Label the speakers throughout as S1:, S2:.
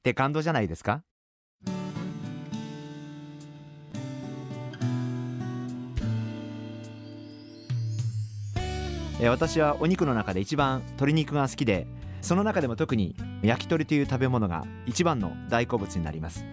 S1: って感動じゃないですか？え私はお肉の中で一番鶏肉が好きでその中でも特に焼き鳥という食べ物が一番の大好物になります。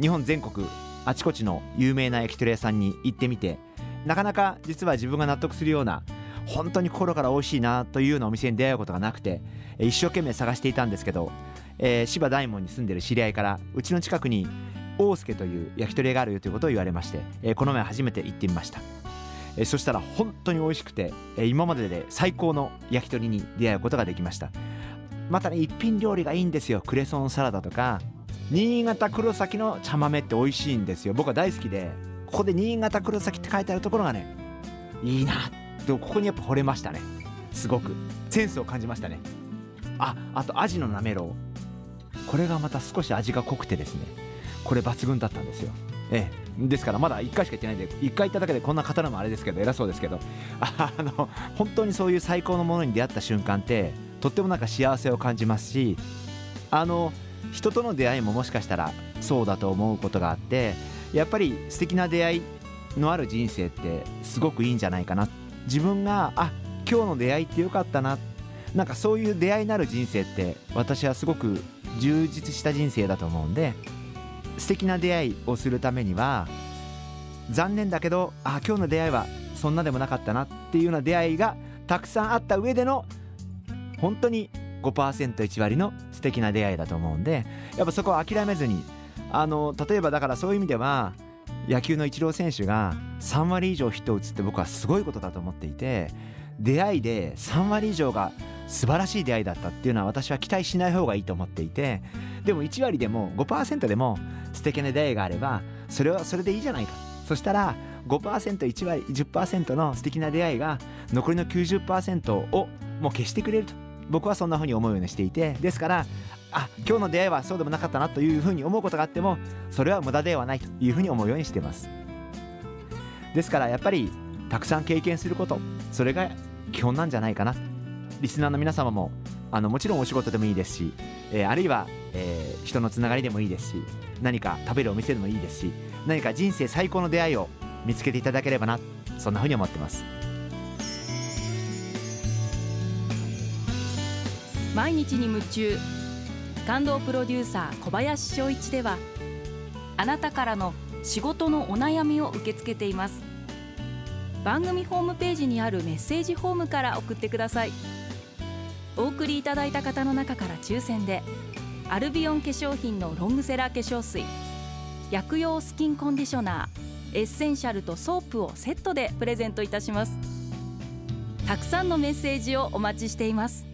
S1: 日本全国あちこちの有名な焼き鳥屋さんに行ってみてなかなか実は自分が納得するような本当に心から美味しいなというようなお店に出会うことがなくて一生懸命探していたんですけど、えー、芝大門に住んでる知り合いからうちの近くに大助という焼き鳥屋があるよということを言われまして、えー、この前初めて行ってみました。えそしたら本当に美味しくて、え今までで最高の焼き鳥に出会うことができました。またね一品料理がいいんですよ。クレソンサラダとか新潟黒崎の茶豆って美味しいんですよ。僕は大好きでここで新潟黒崎って書いてあるところがねいいなってとここにやっぱ惚れましたね。すごく。センスを感じましたね。ああとアジのなめろう。これがまた少し味が濃くてですね。これ抜群だったんですよ。ええ、ですからまだ1回しか行ってないんで1回行っただけでこんな語るのもあれですけど偉そうですけど。あの本当にそういう最高のものに出会った瞬間ってとってもなんか幸せを感じますしあの人との出会いももしかしたらそうだと思うことがあってやっぱり素敵な出会いのある人生ってすごくいいんじゃないかなって自分があ今日の出会いってよかったな。なんかそういう出会いのある人生って私はすごく充実した人生だと思うんで素敵な出会いをするためには残念だけどあ今日の出会いはそんなでもなかったなっていうような出会いがたくさんあった上での本当に 5%1 割の素敵な出会いだと思うんでやっぱそこは諦めずにあの例えばだからそういう意味では野球のイチロー選手が3割以上ヒットを打つって僕はすごいことだと思っていて出会いで3割以上が素晴らしい出会いだったっていうのは私は期待しない方がいいと思っていてでも1割でも5%でも素敵な出会いがあればそれはそれでいいじゃないか。そしたら 5%1 割10%の素敵な出会いが残りの90%をもう消してくれると。僕はそんな風に思うようにしていてですからあ今日の出会いはそうでもなかったなというふうに思うことがあってもそれは無駄ではないというふうに思うようにしています。ですからやっぱりたくさん経験することそれが基本なんじゃないかな。リスナーの皆様もあのもちろんお仕事でもいいですし、えー、あるいは、えー、人のつながりでもいいですし何か食べるお店でもいいですし何か人生最高の出会いを見つけていただければなそんなふうに思ってます。
S2: 毎日に夢中。感動プロデューサー小林翔一ではあなたからの仕事のお悩みを受け付けています。番組ホームページにあるメッセージホームから送ってください。お送りいただいた方の中から抽選でアルビオン化粧品のロングセラー化粧水薬用スキンコンディショナーエッセンシャルとソープをセットでプレゼントいたします。たくさんのメッセージをお待ちしています。